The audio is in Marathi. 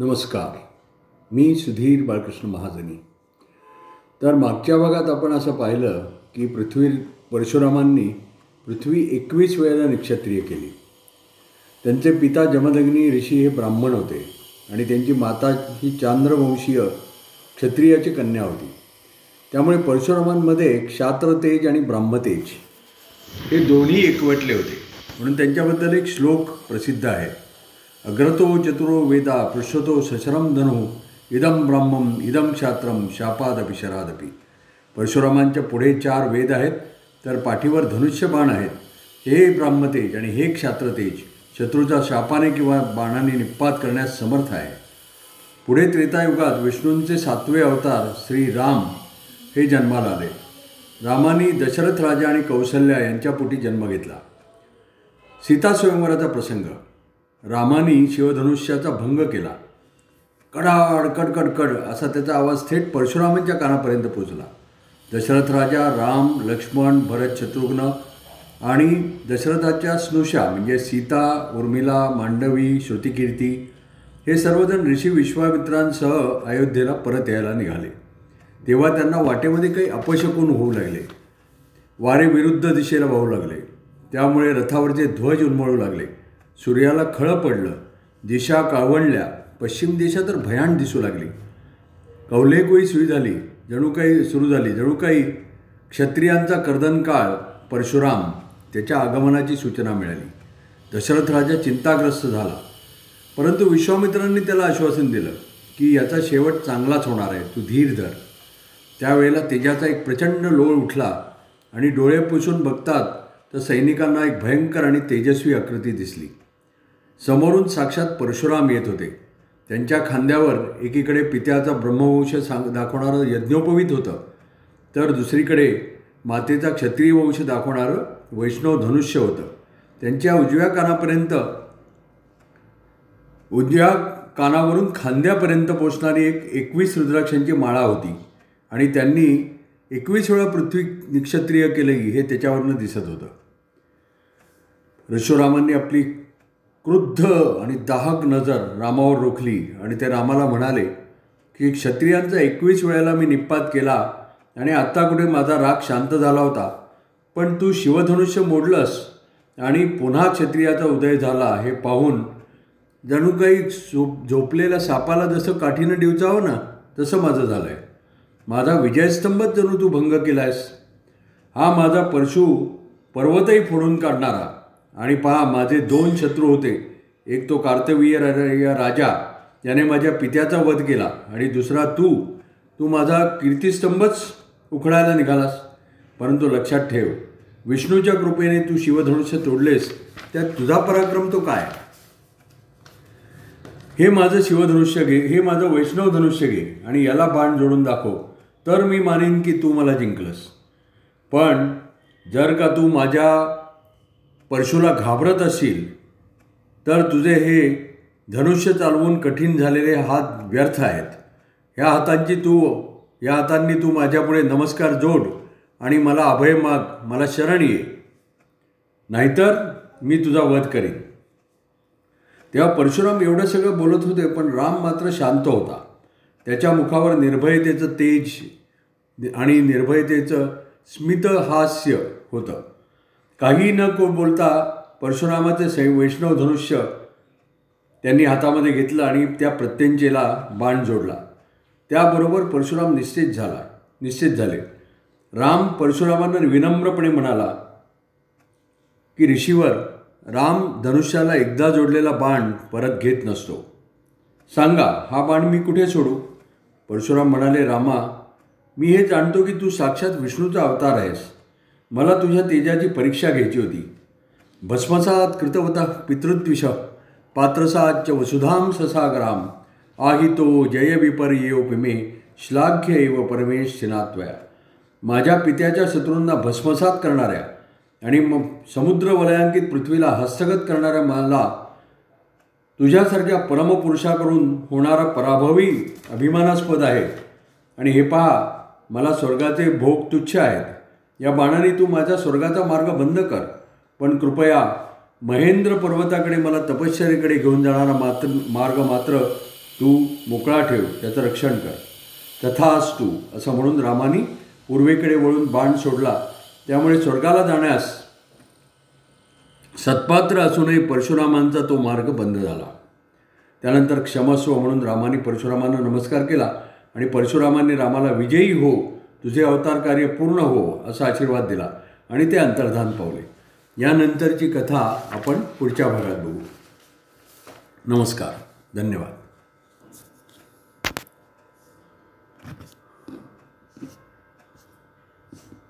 नमस्कार. मी सुधीर बाळकृष्ण महाजनी. तर मागच्या भागात आपण असं पाहिलं की पृथ्वी परशुरामांनी पृथ्वी एकवीस वेळेला निक्षत्रिय केली. त्यांचे पिता जमदग्नी ऋषी हे ब्राह्मण होते आणि त्यांची माता ही चांद्रवंशीय क्षत्रियाची कन्या होती. त्यामुळे परशुरामांमध्ये क्षात्रतेज आणि ब्राह्मतेज हे दोन्ही एकवटले होते. म्हणून त्यांच्याबद्दल एक श्लोक प्रसिद्ध आहे. अग्रतो चतुरो वेदा पृष्ठतो सशरम धनु इदम ब्राह्मम इदम क्षात्रम शापादपि शरादपि। परशुरामांच्या पुढे चार वेद आहेत तर पाठीवर धनुष्यबाण आहेत। हे ब्राह्मतेज आणि हे क्षात्रतेज शत्रूचा शापाने किंवा बाणाने निपात करण्यास समर्थ आहे। पुढे त्रेतायुगात विष्णूंचे सातवे अवतार श्री राम हे जन्माला आले। रामाने दशरथ राजा आणि कौशल्या यांच्या पोटी जन्म घेतला। सीता स्वयंवराचा प्रसंग। रामाने शिवधनुष्याचा भंग केला. कडाड कडकड कड असा त्याचा आवाज थेट परशुरामांच्या कानापर्यंत पोचला. दशरथ राजा राम लक्ष्मण भरत शत्रुघ्न आणि दशरथाच्या स्नुषा म्हणजे सीता उर्मिला मांडवी श्रुतिकीर्ती हे सर्वजण ऋषी विश्वामित्रांसह अयोध्येला परत यायला निघाले. तेव्हा त्यांना वाटेमध्ये काही अपशकून होऊ लागले. वारे विरुद्ध दिशेला वाहू लागले. त्यामुळे रथावरचे ध्वज उन्मळू लागले. सूर्याला खळं पडलं दिशा काळवणल्या पश्चिम दिशा तर भयान दिसू लागली. कौलेकुई सुई झाली जणू काही सुरू झाली जणू काही क्षत्रियांचा कर्दनकाळ परशुराम त्याच्या आगमनाची सूचना मिळाली. दशरथ राजा चिंताग्रस्त झाला. परंतु विश्वामित्रांनी त्याला आश्वासन दिलं की याचा शेवट चांगलाच होणार आहे तू धीर धर. त्यावेळेला तेजाचा एक प्रचंड लोळ उठला आणि डोळे पुसून बघतात तर सैनिकांना एक भयंकर आणि तेजस्वी आकृती दिसली. समोरून साक्षात परशुराम येत होते. त्यांच्या खांद्यावर एकीकडे पित्याचा ब्रह्मवंश सांग दाखवणारं यज्ञोपवीत होतं. तर दुसरीकडे मातेचा क्षत्रिय वंश दाखवणारं वैष्णव धनुष्य होतं. त्यांच्या उजव्या कानापर्यंत उजव्या कानावरून खांद्यापर्यंत पोचणारी एक एकवीस रुद्राक्षांची माळा होती आणि त्यांनी एकवीस वेळा पृथ्वी निक्षत्रिय केली हे त्याच्यावरनं दिसत होतं. परशुरामांनी आपली क्रुद्ध आणि दाहक नजर रामावर रोखली आणि ते रामाला म्हणाले की क्षत्रियांचा एकवीस वेळेला मी निपात केला आणि आत्ता कुठे माझा राग शांत झाला होता. पण तू शिवधनुष्य मोडलंस आणि पुन्हा क्षत्रियाचा उदय झाला हे पाहून जणू काही झोप झोपलेल्या सापाला जसं काठीनं डिवचावं ना तसं माझं झालं आहे माझा विजयस्तंभच जणू तू भंग केलायस. हा माझा परशु पर्वतही फोडून काढणारा. आणि पहा माझे दोन शत्रू होते. एक तो कार्तवीय राजा याने माझ्या पित्याचा वध केला. आणि दुसरा तू तू माझा कीर्तिस्तंभच उखडायला निघालास. परंतु लक्षात ठेव विष्णूच्या कृपेने तू शिवधनुष्य तोडलेस त्यात तुझा पराक्रम तो काय? हे माझं शिवधनुष्य घे हे माझं वैष्णव धनुष्य घे आणि याला बाण जोडून दाखव. तर मी मानेन की तू मला जिंकलंस. पण जर का तू माझ्या परशुला घाबरत असशील तर तुझे हे धनुष्य चालवून कठीण झालेले हात व्यर्थ आहेत. ह्या हातांची तू या हातांनी तू माझ्यापुढे नमस्कार जोड आणि मला अभय माग मला शरण ये. नाहीतर मी तुझा वध करीन. तेव्हा परशुराम एवढं सगळं बोलत होते पण राम मात्र शांत होता. त्याच्या मुखावर निर्भयतेचं तेज आणि निर्भयतेचं स्मितहास्य होतं. काही न को बोलता परशुरामाचे सै वैष्णव धनुष्य त्यांनी हातामध्ये घेतलं आणि त्या प्रत्यंचेला बाण जोडला. त्याबरोबर परशुराम निश्चित झाला. निश्चित झाले. राम परशुरामांना विनम्रपणे म्हणाला की ऋषीवर राम धनुष्याला एकदा जोडलेला बाण परत घेत नसतो. सांगा हा बाण मी कुठे सोडू? परशुराम म्हणाले रामा मी हे जाणतो की तू साक्षात विष्णूचा अवतार आहेस. मला तुझ्या तेजाची परीक्षा घ्यायची होती. भस्मसात कृतवता पितृत्विष पात्रसाच वसुधाम ससागराम। आहितो जय विपर्योपिमे श्लाघ्य एव परमेश शिनात्वया माझ्या पित्याच्या शत्रूंना भस्मसात करणाऱ्या आणि मग समुद्र वलयांकित पृथ्वीला हस्तगत करणाऱ्या मला तुझ्यासारख्या परमपुरुषाकडून होणारा पराभवी अभिमानास्पद आहे. आणि हे पहा मला स्वर्गाचे भोग तुच्छ आहेत. या बाणाने तू माझ्या स्वर्गाचा मार्ग बंद कर. पण कृपया महेंद्र पर्वताकडे मला तपश्चर्येकडे घेऊन जाणारा मात्र मार्ग मात्र तू मोकळा ठेव त्याचं रक्षण कर. तथास तू असं म्हणून रामानी पूर्वेकडे वळून बाण सोडला. त्यामुळे स्वर्गाला जाण्यास सत्पात्र असूनही परशुरामांचा तो मार्ग बंद झाला. त्यानंतर क्षमस्व म्हणून रामाने परशुरामांना नमस्कार केला आणि परशुरामांनी रामाला विजयी हो तुझे अवतार कार्य पूर्ण हो असा आशीर्वाद दिला. आणि ते अंतर्धान पावले. यानंतरची कथा आपण पुढच्या भागात बघू. नमस्कार. धन्यवाद.